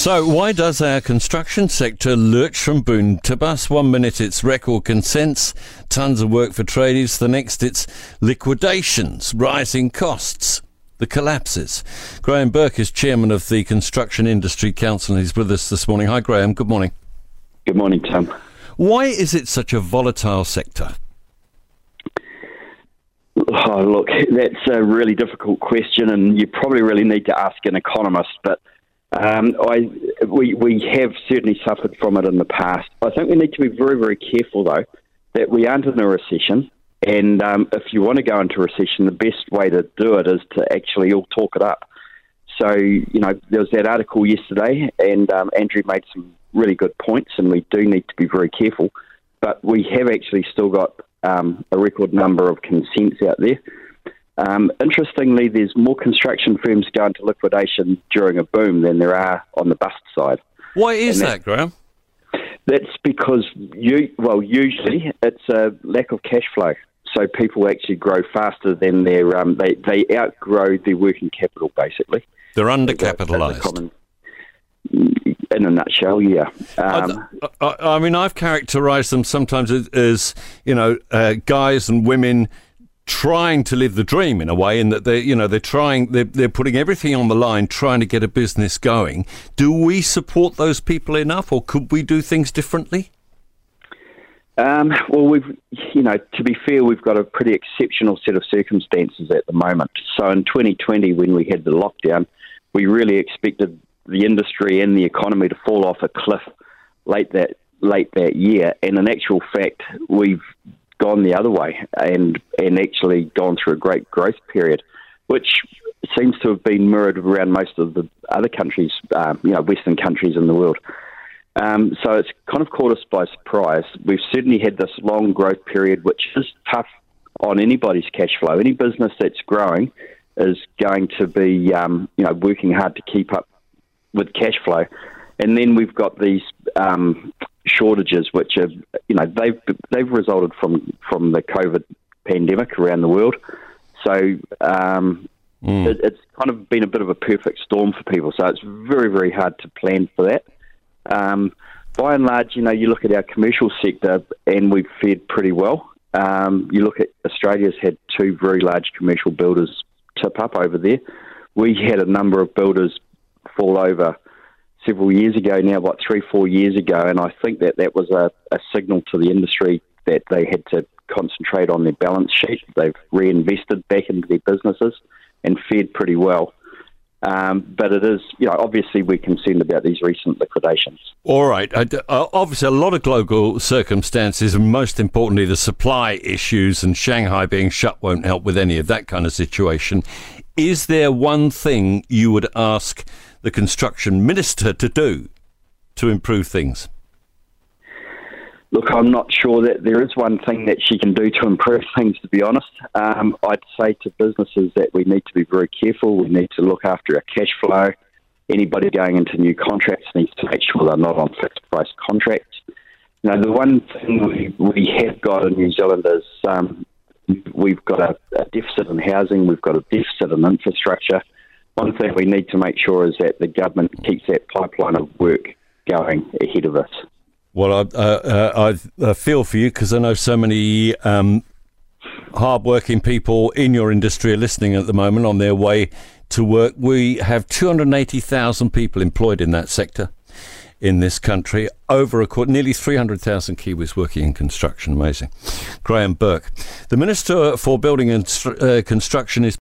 So, why does our construction sector lurch from boom to bust? One minute it's record consents, tons of work for tradies, the next it's liquidations, rising costs, the collapses. Graham Burke is chairman of the Construction Industry Council and he's with us this morning. Hi, Graham. Good morning. Good morning, Tom. Why is it such a volatile sector? Oh, look, that's a really difficult question, and you probably really need to ask an economist. But um, I, we, we have certainly suffered from it in the past. I think we need to be very, very careful, though, that we aren't in a recession. And um, if you want to go into recession, the best way to do it is to actually all talk it up. So, you know, there was that article yesterday, and um, Andrew made some really good points, and we do need to be very careful. But we have actually still got um, a record number of consents out there. Um, interestingly, there's more construction firms going to liquidation during a boom than there are on the bust side. Why is that, that, Graham? That's because you well, usually it's a lack of cash flow. So people actually grow faster than their um, they they outgrow their working capital basically. They're undercapitalised. In a nutshell, yeah. Um, I, I, mean, I've characterised them sometimes as, as you know, uh, guys and women trying to live the dream in a way, in that they, you know, they're trying, they're, they're putting everything on the line, trying to get a business going. Do we support those people enough, or could we do things differently? Um, well, we've, you know, to be fair, we've got a pretty exceptional set of circumstances at the moment. So in 2020, when we had the lockdown, we really expected the industry and the economy to fall off a cliff late that late that year. And in actual fact, we've gone the other way and and actually gone through a great growth period, which seems to have been mirrored around most of the other countries, um, you know, Western countries in the world. Um, so it's kind of caught us by surprise. We've certainly had this long growth period, which is tough on anybody's cash flow. Any business that's growing is going to be, um, you know, working hard to keep up with cash flow. And then we've got these um, shortages, which are you know they've they've resulted from from the COVID pandemic around the world. So um, mm. it, it's kind of been a bit of a perfect storm for people. So it's very very hard to plan for that. Um, by and large, you know, you look at our commercial sector, and we've fared pretty well. Um, you look at Australia's had two very large commercial builders tip up over there. We had a number of builders fall over several years ago now, about three, four years ago, and I think that that was a, a signal to the industry that they had to concentrate on their balance sheet. They've reinvested back into their businesses and fared pretty well. Um, but it is, you know, obviously we're concerned about these recent liquidations. All right. Uh, obviously, a lot of global circumstances, and most importantly, the supply issues and Shanghai being shut won't help with any of that kind of situation. Is there one thing you would ask the construction minister to do to improve things? Look, I'm not sure that there is one thing that she can do to improve things, to be honest. Um, I'd say to businesses that we need to be very careful. We need to look after our cash flow. Anybody going into new contracts needs to make sure they're not on fixed price contracts. Now, the one thing we, we have got in New Zealand is um, we've got a, a deficit in housing, we've got a deficit in infrastructure one thing we need to make sure is that the government keeps that pipeline of work going ahead of us. Well, I, uh, I feel for you because I know so many um, hard-working people in your industry are listening at the moment on their way to work. We have 280,000 people employed in that sector in this country. Over a quarter, nearly 300,000 Kiwis working in construction. Amazing. Graham Burke. The Minister for Building and uh, Construction is